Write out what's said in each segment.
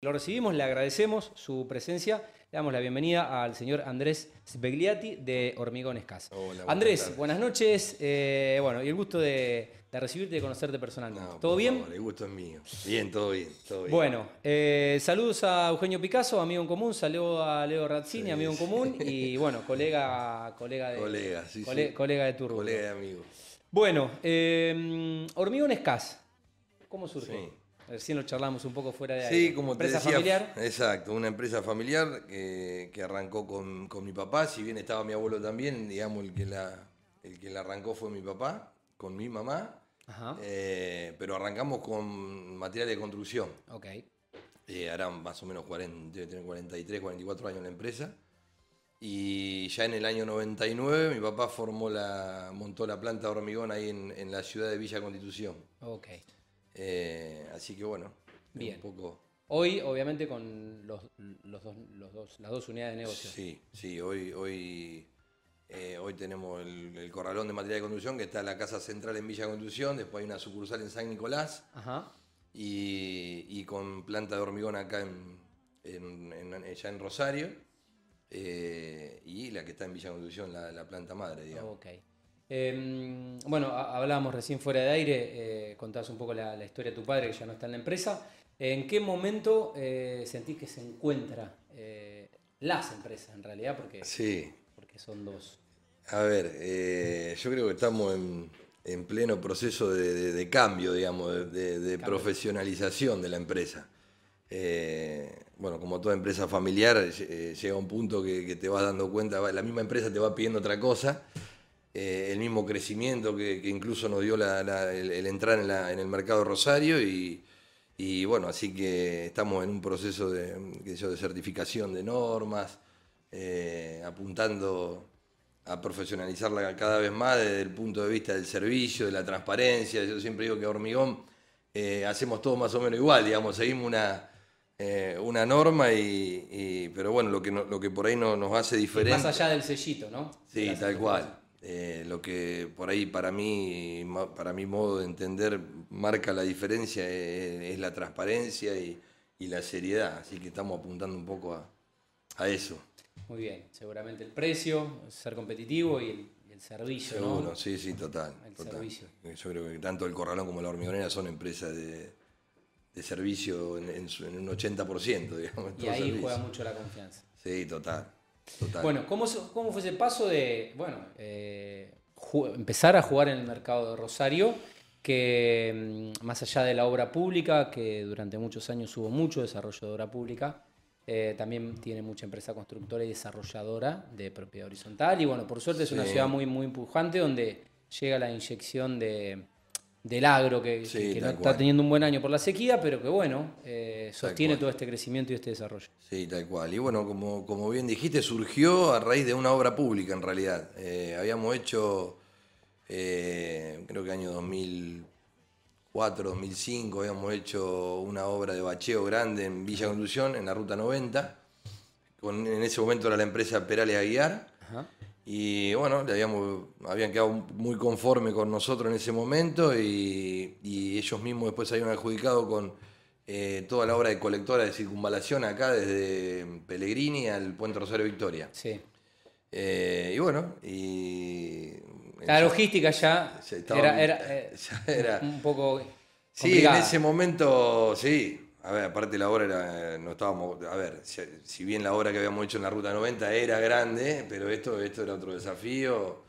Lo recibimos, le agradecemos su presencia. Le damos la bienvenida al señor Andrés Svegliati de Hormigones Casa. Hola, buenas Andrés, tardes. buenas noches. eh, bueno, y el gusto de, de recibirte y de conocerte personalmente. No, ¿Todo bien? favor, el gusto es mío. Bien, todo bien, todo bien. Bueno, eh, saludos a Eugenio Picasso, amigo en común, saludo a Leo Razzini, Sí, amigo en común, y bueno, colega, colega de, Colega, sí, cole- sí. colega de tu rubro. Colega y amigo. Bueno, eh, Hormigones Cas, ¿cómo surge? Recién lo charlamos un poco fuera de ahí. Sí, como te Empresa decía. familiar. Exacto, una empresa familiar que, que arrancó con, con mi papá, si bien estaba mi abuelo también, digamos, el que la, el que la arrancó fue mi papá, con mi mamá, Ajá. eh, pero arrancamos con materiales de construcción. Ok. Eh, harán más o menos 40, debe tener 43, 44 años la empresa. Y ya en el año 99 mi papá formó la, montó la planta de hormigón ahí en, en la ciudad de Villa Constitución. Ok. Eh, así que bueno, Bien. un poco... Hoy, obviamente, con los, los dos, los dos, las dos unidades de negocio. Sí, sí, hoy, hoy, eh, hoy tenemos el, el corralón de material de construcción que está en la casa central en Villa Constitución, después hay una sucursal en San Nicolás Ajá. y, y con planta de hormigón acá en, en- en- ya en Rosario eh, y la que está en Villa Constitución, la, la planta madre, digamos. Eh, bueno, ha- hablábamos recién fuera de aire, eh, contabas un poco la, la historia de tu padre que ya no está en la empresa. ¿En qué momento eh, sentís que se encuentra eh, las empresas en realidad? Porque, Sí, porque son dos. a ver, eh, yo creo que estamos en, en pleno proceso de, de- de cambio, digamos, de, de- de Cambio. profesionalización de la empresa. Eh, bueno, como toda empresa familiar, llega un punto que, que te vas dando cuenta, la misma empresa te va pidiendo otra cosa, eh, el mismo crecimiento que, que incluso nos dio la- la- el, el entrar en, la- en el mercado Rosario y, y bueno, así que estamos en un proceso de, de certificación de normas, eh, apuntando a profesionalizarla cada vez más desde el punto de vista del servicio, de la transparencia. Yo siempre digo que Hormigón eh, hacemos todo más o menos igual, digamos, seguimos una, eh, una norma, y, y- pero bueno, lo que, no- lo que por ahí no, nos hace diferente. Más allá del sellito, ¿no? Sí, tal cual. Eh, lo que por ahí para mí, para mi modo de entender, marca la diferencia eh, es, la transparencia y, y la seriedad. Así que estamos apuntando un poco a, a eso. Muy bien, seguramente el precio, ser competitivo y el, y el servicio, Seguro, ¿no? sí, sí, total. El total. servicio. Yo creo que tanto el Corralón como la Hormigonera son empresas de, de servicio en, en en un 80%, digamos. Y ahí servicio. juega mucho la confianza. Sí, total. Total. Bueno, ¿cómo, se- ¿cómo fue ese paso de, bueno, eh, empezar a jugar en el mercado de Rosario, que mm, más allá de la obra pública, que durante muchos años hubo mucho desarrollo de obra pública, eh, también tiene mucha empresa constructora y desarrolladora de propiedad horizontal, y bueno, por suerte es una ciudad muy, muy empujante donde llega la inyección de, del agro, que, Sí, que- que no tal está cual. teniendo un buen año por la sequía, pero que bueno, eh, sostiene todo este crecimiento y este desarrollo. Sí, tal cual. Y bueno, como, como bien dijiste, surgió a raíz de una obra pública en realidad. Eh, habíamos hecho, eh, creo que año 2004, 2005, habíamos hecho una obra de bacheo grande en Villa Constitución, en la Ruta 90. Con, en ese momento era la empresa Perales Aguiar. Ajá. Y bueno, le habíamos, habían quedado muy conforme con nosotros en ese momento y, y ellos mismos después habían adjudicado con eh, toda la obra de colectora de circunvalación acá desde Pellegrini al Puente Rosario Victoria. Sí. Eh, y bueno, y... La logística ya estaba- era, era, eh, ya era- un poco Sí, en complicada. ese momento, sí. A ver, aparte la obra era, no estábamos, a ver, si, si bien la obra que habíamos hecho en la Ruta 90 era grande, pero esto, esto era otro desafío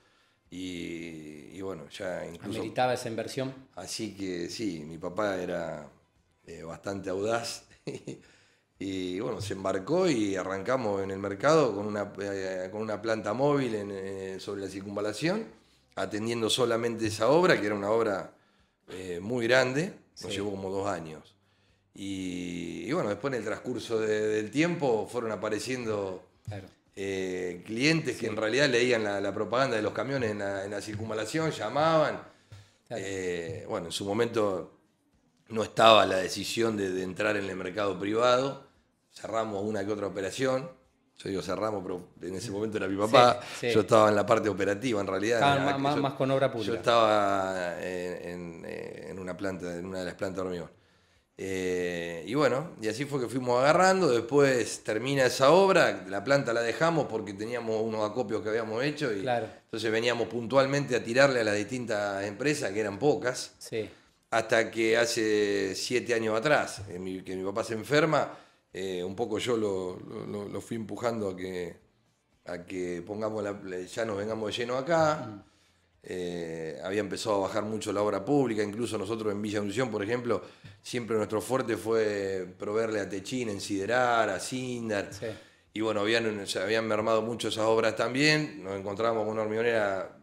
y, y bueno, ya incluso... Ameritaba esa inversión. Así que sí, mi papá era eh, bastante audaz y, bueno, se embarcó y arrancamos en el mercado con una, eh, con una planta móvil en, eh, sobre la circunvalación, atendiendo solamente esa obra, que era una obra muy grande, nos Sí. llevó como dos años. Y, y bueno, después en el transcurso de- del tiempo fueron apareciendo Claro. eh, clientes que en realidad leían la, la propaganda de los camiones en la, en la circunvalación, llamaban. Claro. Eh, bueno, en su momento no estaba la decisión de, de entrar en el mercado privado, cerramos una que otra operación. Yo digo cerramos, pero en ese momento era mi papá, Sí, sí. yo estaba en la parte operativa en realidad. Estaban Era- más, yo- con obra yo pública. estaba en, en, eh, en una planta, en una de las plantas de hormigón. Eh, y bueno, y así fue que fuimos agarrando. Después termina esa obra, la planta la dejamos porque teníamos unos acopios que habíamos hecho. Y Claro. Entonces veníamos puntualmente a tirarle a las distintas empresas, que eran pocas, Sí. hasta que hace siete años atrás, eh, mi- que mi papá se enferma, eh, un poco yo lo, lo- lo- fui empujando a que, a que pongamos la- ya nos vengamos de lleno acá. Eh, había empezado a bajar mucho la obra pública, incluso nosotros en Villa Asunción, por ejemplo, siempre nuestro fuerte fue proveerle a Techín, Ensiderar, a Sindar. Sí. Y bueno, habían, se habían mermado mucho esas obras también. Nos encontrábamos con una hormigonera,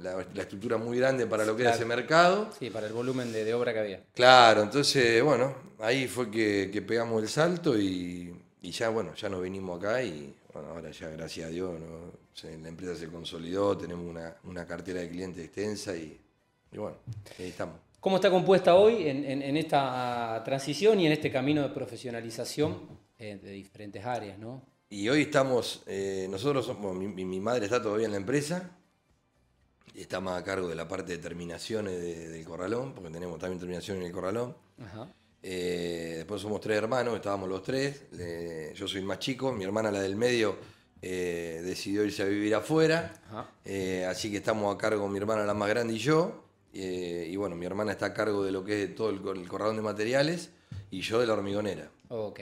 la, la estructura muy grande para lo que era ese mercado. Sí, para el volumen de, de obra que había. Claro, entonces, bueno, ahí fue que, que pegamos el salto y, y ya, bueno, ya nos vinimos acá y bueno, ahora ya, gracias a Dios, ¿no? Se- la empresa se consolidó, tenemos una, una cartera de clientes extensa y, y bueno, ahí estamos. ¿Cómo está compuesta hoy en, en- en esta transición y en este camino de profesionalización eh, de diferentes áreas, ¿no? Y hoy estamos, eh, nosotros somos, mi, madre está todavía en la empresa, y está más a cargo de la parte de terminaciones de- del corralón, porque tenemos también terminación en el corralón. Ajá. Eh, después somos tres hermanos, estábamos los tres. le- yo soy el más chico, mi hermana, la del medio, eh, decidió irse a vivir afuera. Eh, así que estamos a cargo mi hermana, la más grande, y yo. Eh, y bueno, mi hermana está a cargo de lo que es todo el, el corralón de materiales y yo de la hormigonera. Ok.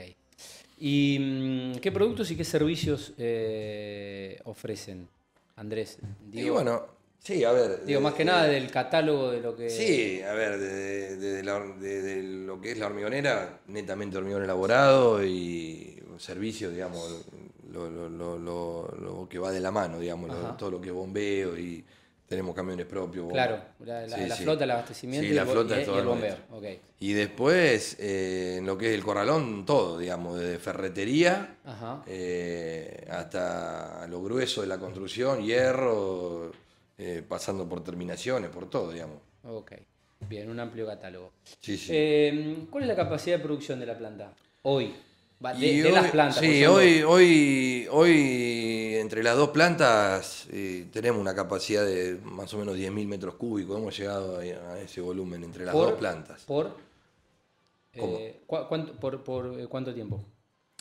¿Y mm, qué productos y qué servicios eh, ofrecen, Andrés? y bueno, sí, a ver. digo eh, más que eh, nada del catálogo de lo que... Sí, a ver, de, la- de- lo que es la hormigonera, netamente hormigón elaborado y servicio, digamos, lo, lo- lo- lo- que va de la mano, digamos, todo lo que es bombeo y tenemos camiones propios. bomba. Claro, la, la- Sí, la sí. flota, el abastecimiento Sí, y, la flota y- es y el bombeo. nuestra. Ok. Y después, eh, en lo que es el corralón, todo, digamos, desde ferretería Ajá. eh, hasta lo grueso de la construcción, hierro, eh, pasando por terminaciones, por todo, digamos. Ok. Bien, un amplio catálogo. Sí, sí. Eh, ¿Cuál es la capacidad de producción de la planta? Hoy. De, Y de hoy- las plantas. Sí, hoy, hoy, hoy entre las dos plantas eh, tenemos una capacidad de más o menos 10.000 metros cúbicos. Hemos llegado a, ese volumen entre las Por- dos plantas. ¿Por? ¿Cómo? eh, ¿cu- cuánto, por, por, cuánto tiempo?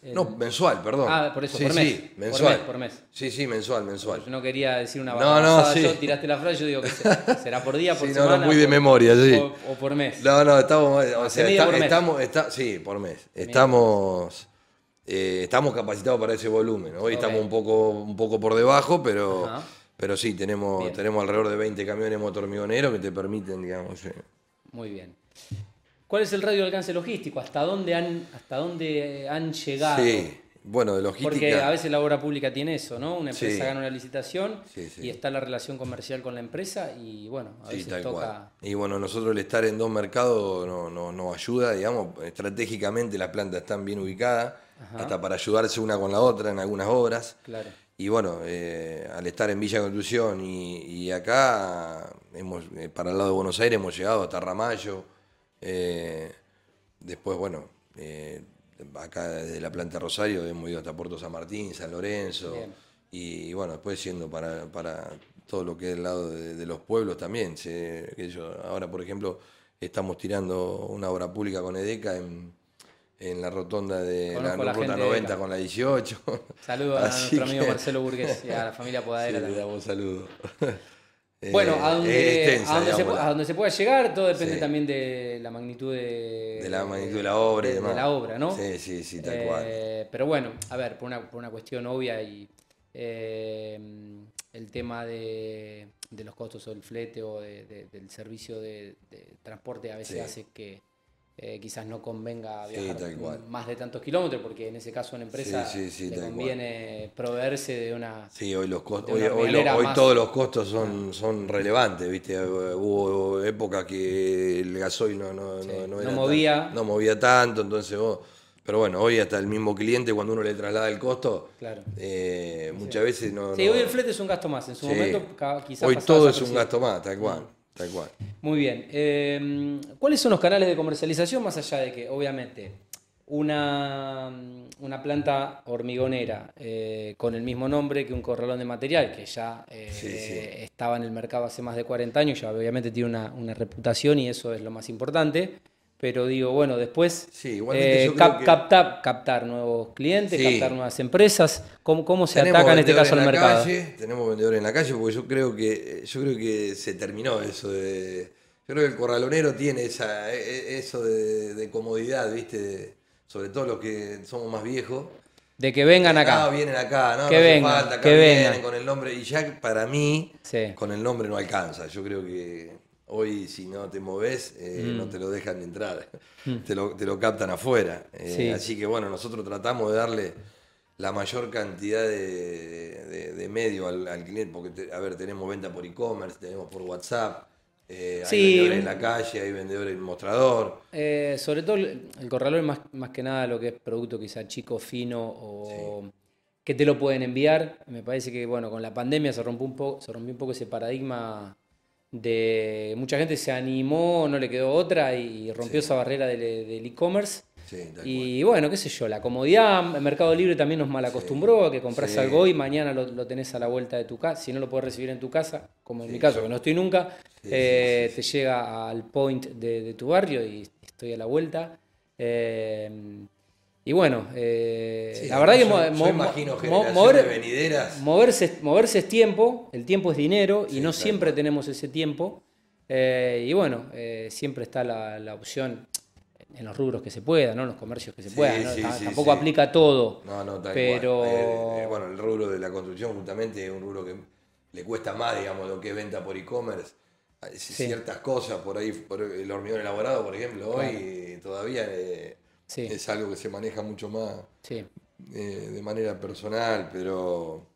El- No, mensual, perdón. Ah, por eso, Sí, por mes. Sí, Por mensual. mes, por mes. Sí, sí, mensual, mensual. Yo no quería decir una No, barrabasada, no, sí. yo tiraste la frase, yo digo que se- será por día, por Sí, no, no, semana. muy de por- memoria, sí. O, o por mes. No, no, estamos, o sea, está- por mes. estamos, está- sí, por mes. Estamos, eh, estamos capacitados para ese volumen. Hoy estamos un poco, un poco por debajo, pero, Ajá. pero sí, tenemos, Bien. tenemos alrededor de 20 camiones motormioneros que te permiten, digamos, eh, Muy bien. ¿Cuál es el radio de alcance logístico? ¿Hasta dónde han, hasta dónde han llegado? sí, bueno, de logística. Porque a veces la obra pública tiene eso, ¿no? Una empresa Sí. gana una licitación Sí, sí. y está la relación comercial con la empresa y bueno, a veces toca... cual. Y bueno, nosotros el estar en dos mercados no- no- nos ayuda, digamos, estratégicamente las plantas están bien ubicadas, Ajá. hasta para ayudarse una con la otra en algunas obras. Claro. Y bueno, eh, al estar en Villa Constitución y, y acá, hemos, eh, para el lado de Buenos Aires hemos llegado hasta Ramallo. Eh, después, bueno, eh, acá desde la planta Rosario hemos ido hasta Puerto San Martín, San Lorenzo. Y, bueno, después yendo para, para todo lo que es el lado de, de los pueblos también. se- yo, ahora, por ejemplo, estamos tirando una obra pública con EDECA en, en la rotonda de Conozco la ruta gente de 90 EDECA. con la 18. Saludos a nuestro amigo que- Marcelo Burgués y a la familia Sí, Podadera le también. damos saludos. Bueno, Eh, a donde, extensa, a, donde se, a donde pueda llegar, todo depende Sí. también de la magnitud de, de la magnitud de la obra y de- de demás. la obra, ¿no? Sí, sí, sí, tal Eh, cual. Pero bueno, a ver, por una, por una cuestión obvia y eh, el tema de, de los costos o el flete o de- de- del servicio de, de transporte a veces Sí. hace que eh, quizás no convenga Sí, viajar cual. más de tantos kilómetros, porque en ese caso una empresa Sí, sí, sí, le cual. conviene proveerse de una... Sí, hoy los costos, hoy, lo- todos los costos son, son relevantes, ¿viste? Hubo épocas que el gasoil no, no, Sí, no, no era tan- movía. no movía tanto, entonces vos. Pero bueno, hoy hasta el mismo cliente, cuando uno le traslada el costo, Claro. eh, muchas veces no. Sí, hoy el flete es un gasto más, en su Sí. momento quizás Hoy todo es un gasto más, tal cual, tal cual. Muy bien. Eh, ¿Cuáles son los canales de comercialización más allá de que, obviamente, una, una planta hormigonera eh, con el mismo nombre que un corralón de material, que ya eh, Sí, sí. estaba en el mercado hace más de 40 años, ya obviamente tiene una, una reputación y eso es lo más importante, pero digo, bueno, después Sí, eh, cap- que- captar, captar nuevos clientes, Sí. captar nuevas empresas, ¿cómo, cómo se Tenemos ataca en este caso al la mercado? calle, tenemos vendedores en la calle porque yo creo que yo creo que se terminó eso de yo creo que el corralonero tiene esa e- e- eso de, de comodidad, ¿viste? De- sobre todo los que somos más viejos. De que vengan acá. Ah, vienen acá, no, Que no vengan, falta, acá que vienen vengan. con el nombre y ya para mí Sí. con el nombre no alcanza. Yo creo que hoy si no te moves eh, Mm. no te lo dejan entrar, te, lo, te lo captan afuera. Eh, Sí. Así que bueno, nosotros tratamos de darle la mayor cantidad de, de, de medio al, al cliente, porque te- a ver, tenemos venta por e-commerce, tenemos por WhatsApp, eh, hay vendedores en la calle, hay vendedores en mostrador. Sobre todo el, corralón es más, más que nada lo que es producto quizá chico, fino o que te lo pueden enviar. Me parece que bueno, con la pandemia se rompió un poco, se rompió un poco ese paradigma de mucha gente se animó, no le quedó otra y rompió Sí. esa barrera del del e-commerce. Sí. Y bueno, qué sé yo, la comodidad, el Mercado Libre también nos malacostumbró a que compras algo hoy, mañana lo, lo tenés a la vuelta de tu casa, si no lo puedes recibir en tu casa, como en mi caso, que no estoy nunca, eh, te llega al point de, de tu barrio y estoy a la vuelta. Eh, y bueno, eh, Sí, la verdad que yo- mo- yo mo- imagino mo- generaciones mover- venideras. moverse, moverse es tiempo, el tiempo es dinero y no siempre tenemos ese tiempo. Eh, y bueno, eh, siempre está la, la opción en los rubros que se pueda, ¿no? en los comercios que se Sí, puedan. Tampoco aplica todo. No, no, tal pero cual. Eh, eh, bueno, el rubro de la construcción justamente es un rubro que le cuesta más, digamos, lo que es venta por e-commerce. Ciertas cosas, por ahí, por el hormigón elaborado, por ejemplo, Claro. hoy todavía Sí. es algo que se maneja mucho más sí. eh, de manera personal, pero,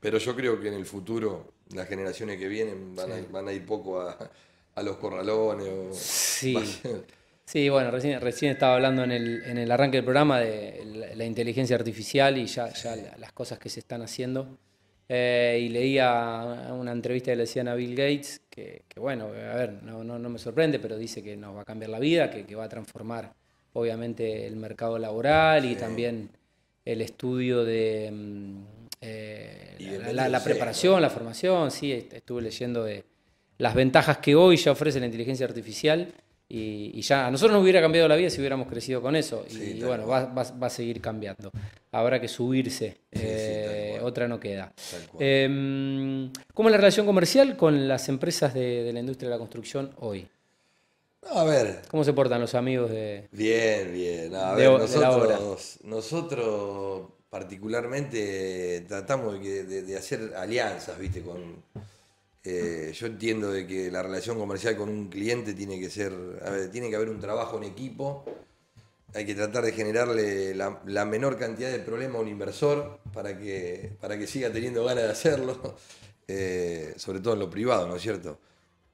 pero yo creo que en el futuro las generaciones que vienen van, a, van a ir poco a, a los corralones. O, Sí. Sí, bueno, recién, recién estaba hablando en el, en el arranque del programa de la, la inteligencia artificial y ya, ya la- las cosas que se están haciendo. Eh, y leía una entrevista que le decían a Bill Gates, que, que bueno, a ver, no, no, no me sorprende, pero dice que nos va a cambiar la vida, que, que va a transformar obviamente el mercado laboral y también el estudio de mm, eh, la, preparación, la formación, sí, est- estuve leyendo de las ventajas que hoy ya ofrece la inteligencia artificial y, y ya a nosotros nos hubiera cambiado la vida si hubiéramos crecido con eso. Y, bueno, va, va- va a seguir cambiando. Habrá que subirse, Sí, eh, otra no queda. Em, ¿Cómo es la relación comercial con las empresas de, de la industria de la construcción hoy? A ver, ¿Cómo se portan los amigos de... Bien, bien. A De ver, de la obra. nosotros, nosotros particularmente tratamos de, de- de hacer alianzas, ¿viste? Con, eh, yo entiendo de que la relación comercial con un cliente tiene que ser, a ver, tiene que haber un trabajo en equipo. Hay que tratar de generarle la, la menor cantidad de problema a un inversor para que, para que siga teniendo ganas de hacerlo, eh, sobre todo en lo privado, ¿no es cierto?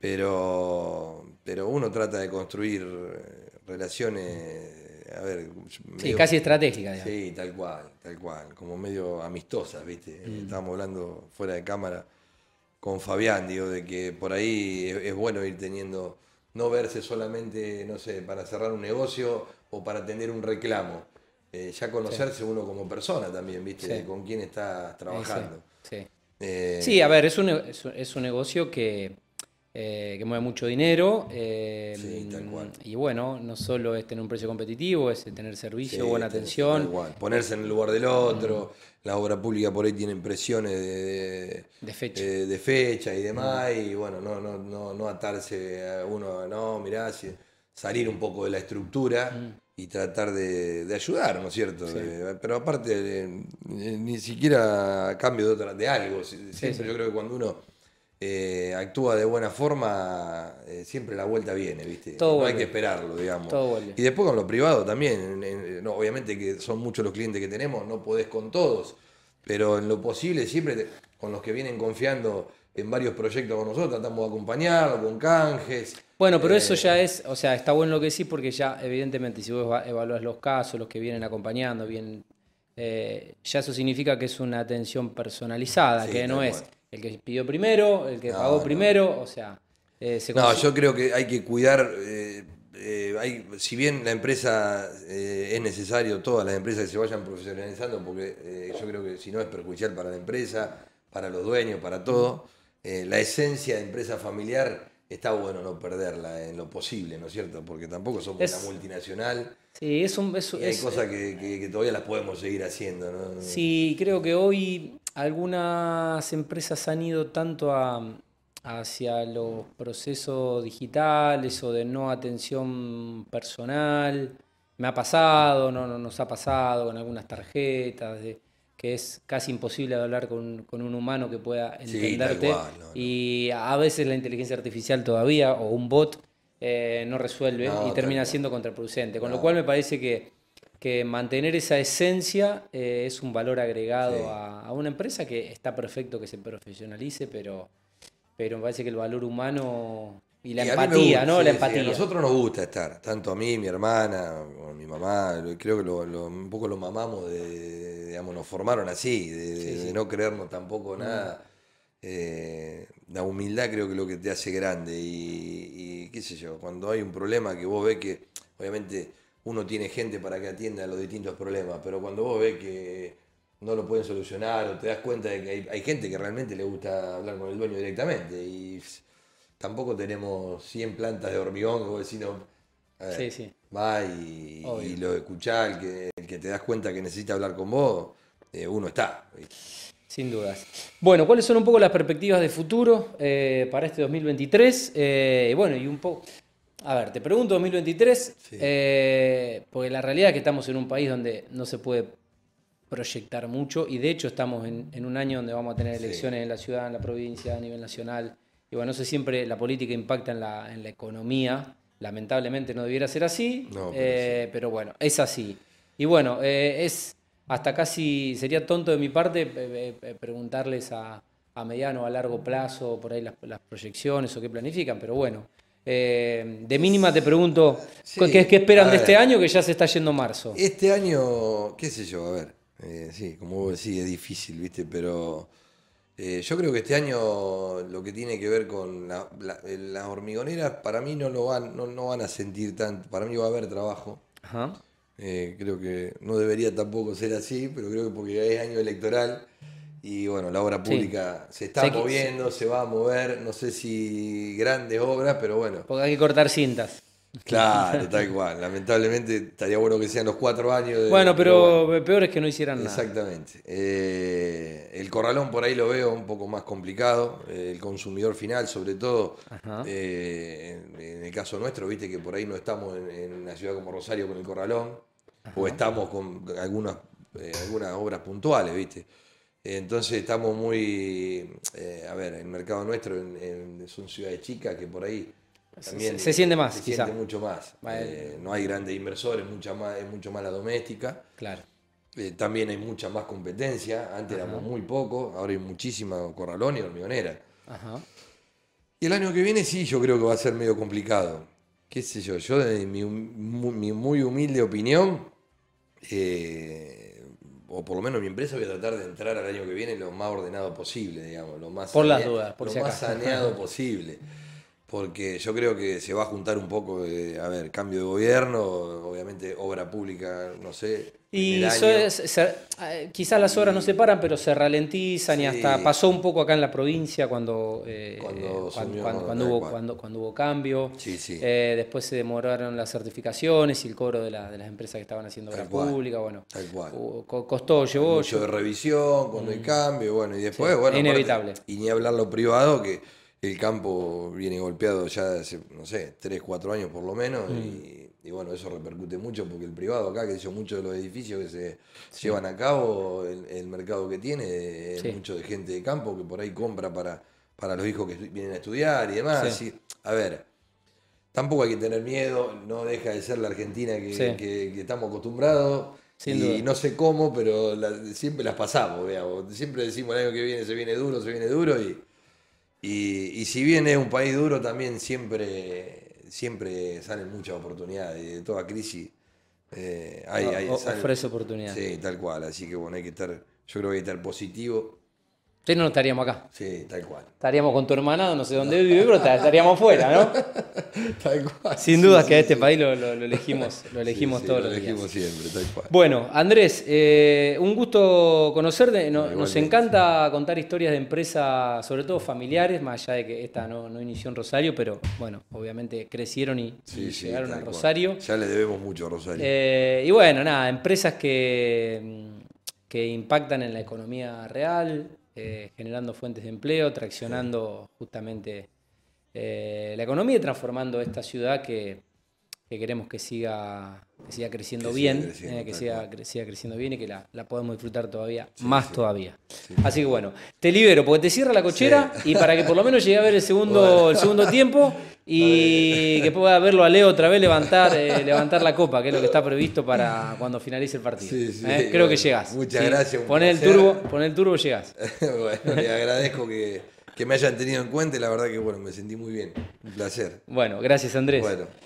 Pero, pero uno trata de construir eh, relaciones, a ver, Sí, medio- casi estratégica, digamos. Sí, tal cual, tal cual, como medio amistosas, ¿viste? Mm. Estábamos hablando fuera de cámara con Fabián, digo, de que por ahí es, es bueno ir teniendo, no verse solamente, no sé, para cerrar un negocio o para atender un reclamo. Eh, ya conocerse uno como persona también, ¿viste? Sí. De con quién estás trabajando. Sí, sí. Eh, a ver, es un- es un negocio que, eh, que mueve mucho dinero. eh, Sí, tal cual. Y bueno, no solo es tener un precio competitivo, es tener servicio, sí, buena atención. tal cual. Ponerse en el lugar del otro, la obra pública por ahí tiene presiones de, De fecha. eh, de fecha y demás, y bueno, no, no, no, no atarse a uno, no, mirá, si- salir un poco de la estructura y tratar de, ayudar, ¿no es cierto? Pero aparte, eh, eh, ni siquiera a cambio de, otra, de algo, si- siempre yo creo que cuando uno eh, actúa de buena forma, eh, siempre la vuelta viene, ¿viste? Todo no hay que esperarlo, digamos. Todo. Y después con lo privado también, en- en- no, obviamente que son muchos los clientes que tenemos, no podés con todos, pero en lo posible siempre te- con los que vienen confiando en varios proyectos con nosotros, tratamos de con canjes. Bueno, pero Eh, eso ya es, o sea, está bueno lo que decís porque ya, evidentemente, si vos eva- evaluás los casos, los que vienen acompañando, bien, eh, ya eso significa que es una atención personalizada, Sí, que no es. El que pidió primero, el que No, pagó no. primero, o sea, eh, se No, yo creo que hay que cuidar, eh, eh, hay, si bien la empresa eh, es necesario, todas las empresas que se vayan profesionalizando, porque yo creo que si no es perjudicial para la empresa, para los dueños, para todo, la esencia de empresa familiar está bueno no perderla en lo posible, ¿no es cierto? Porque tampoco somos Es- una multinacional Sí, es un... es- y hay es- cosas que, que- que todavía las podemos seguir haciendo, ¿no? Sí, creo que hoy algunas empresas han ido tanto a, hacia los procesos digitales o de no atención personal. Me ha pasado, no, no nos ha pasado con algunas tarjetas, de, que es casi imposible hablar con, con un humano que pueda Sí, entenderte. no, no. Y a veces la inteligencia artificial todavía, o un bot, eh, no resuelve No, y termina siendo contraproducente. Con lo cual me parece que, que mantener esa esencia eh, es un valor agregado Sí. a, a una empresa que está perfecto que se profesionalice, pero, pero me parece que el valor humano y la Y empatía, gusta, ¿no? sí, la sí, empatía. a nosotros nos gusta estar, tanto a mí, mi hermana, o mi mamá, creo que lo- lo- un poco lo mamamos de, digamos, nos formaron así, de, de- Sí, sí. de no creernos tampoco nada. Eh, la humildad creo que es lo que te hace grande y, y qué sé yo, cuando hay un problema que vos ves que, obviamente, uno tiene gente para que atienda los distintos problemas, pero cuando vos ves que no lo pueden solucionar o te das cuenta de que hay, hay gente que realmente le gusta hablar con el dueño directamente y tampoco tenemos 100 plantas de hormigón que vos decís, no, ver, Sí, sí. va y, lo escuchás, el que, el que te das cuenta que necesita hablar con vos, eh, uno está. Sin dudas. Bueno, ¿cuáles son un poco las perspectivas de futuro eh, para este 2023? Eh, bueno, y un poco... A ver, te pregunto 2023, Sí. eh, porque la realidad es que estamos en un país donde no se puede proyectar mucho y de hecho estamos en, en un año donde vamos a tener Sí. elecciones en la ciudad, en la provincia, a nivel nacional. Y bueno, no sé, siempre la política impacta en la, en la economía. Lamentablemente no debiera ser así, No, pero eh, pero bueno, es así. Y bueno, eh, es hasta casi, sería tonto de mi parte eh, preguntarles a, a mediano o a largo plazo por ahí las, las proyecciones o qué planifican, pero bueno, eh, de mínima te pregunto, Sí, ¿qué, qué esperan de este año que ya se está yendo marzo? Este año, qué sé yo, a ver, eh, sí, como vos decís, es difícil, ¿viste? Pero eh, yo creo que este año lo que tiene que ver con la- la- las hormigoneras, para mí no lo van, no, no van a sentir tanto, para mí va a haber trabajo. Ajá. Creo que no debería tampoco ser así, pero creo que porque es año electoral y bueno, la obra Sí. pública se está que- moviendo, se va a mover, no sé si grandes obras, pero bueno. Porque hay que cortar cintas. Claro, tal cual. Lamentablemente estaría bueno que sean los cuatro años. de- Bueno, bueno. pero peor es que no hicieran nada. Exactamente. Eh, el corralón por ahí lo veo un poco más complicado. eh, el consumidor final, sobre todo, eh, en, en el caso nuestro, viste que por ahí no estamos en, en una ciudad como Rosario con el corralón, o estamos con algunas, algunas obras puntuales, viste. Entonces estamos muy, eh, a ver, el mercado nuestro en- en- son ciudades chicas que por ahí Se- también se siente más, se quizá. siente mucho más. Vale. Eh, no hay grandes inversores, mucha más, es mucho más la doméstica. Claro. Eh, también hay mucha más competencia. Antes éramos muy pocos, ahora hay muchísima corralón y hormigonera. Ajá. Y el año que viene sí, yo creo que va a ser medio complicado. ¿Qué sé yo? Yo, de mi, muy humilde opinión, eh, o por lo menos mi empresa, voy a tratar de entrar al año que viene lo más ordenado posible, digamos, lo más, Por las dudas, por lo si más saneado posible. Porque yo creo que se va a juntar un poco de, a ver, cambio de gobierno, obviamente obra pública, no sé. Y eh, quizás las obras no se paran, pero se ralentizan y hasta pasó un poco acá en la provincia cuando, eh, Cuando cuando, hubo, cuando, cuando hubo cambio. Sí, sí. Eh, después se demoraron las certificaciones y el cobro de, la- de las empresas que estaban haciendo obra pública. Bueno, Tal cual. costó, llevó. mucho de revisión, cuando hay cambio, bueno, y después, Mm. Bueno, es aparte- inevitable. y ni hablar lo privado, que el campo viene golpeado ya hace, no sé, 3, 4 años por lo menos, Mm. y, y bueno, eso repercute mucho, porque el privado acá, que hizo muchos de los edificios que se llevan a cabo, el, el mercado que tiene, es Sí. mucho de gente de campo que por ahí compra para, para los hijos que vienen a estudiar y demás. Sí. y, a ver, tampoco hay que tener miedo, no deja de ser la Argentina que, Sí. que- que estamos acostumbrados. Sin y duda. no sé cómo, pero la- siempre las pasamos, digamos. Siempre decimos el año que viene se viene duro, se viene duro. Y, y, y si bien es un país duro, también siempre, siempre salen muchas oportunidades. De toda crisis eh, hay, hay- o- salen- ofrece oportunidad. Sí, tal cual. Así que bueno, hay que estar, yo creo que hay que estar positivo Si no, no estaríamos acá. Sí, tal cual. Estaríamos con tu hermana, no sé dónde vive, pero estaríamos fuera, ¿no? Tal cual. Sin duda sí, que a sí. este país lo, lo- lo elegimos, lo elegimos todos lo los días. elegimos siempre, tal cual. Bueno, Andrés, eh, un gusto conocerte. No- nos Igualmente. encanta contar historias de empresas, sobre todo familiares, más allá de que esta no, no inició en Rosario, pero bueno, obviamente crecieron y, llegaron a tal cual. Rosario. Ya le debemos mucho a Rosario. Eh, y bueno, nada, empresas que, que impactan en la economía real, eh, generando fuentes de empleo, traccionando justamente eh, la economía y transformando esta ciudad que, que queremos que siga, que siga creciendo Que siga bien, creciendo, eh, que siga, cual. cre- siga creciendo bien y que la, la podamos disfrutar todavía, Sí, más sí. todavía. Sí. Así que bueno, te libero porque te cierra la cochera y para que por lo menos llegue a ver el segundo, Bueno. el segundo tiempo y que pueda verlo a Leo otra vez levantar, eh, levantar la copa, que es lo que está previsto para cuando finalice el partido. Sí, sí, ¿eh? Creo que llegás. muchas gracias, un Poné el turbo, poné el turbo, llegás. bueno, le agradezco que, que me hayan tenido en cuenta y la verdad que bueno, me sentí muy bien. Un placer. Bueno, gracias Andrés. Bueno.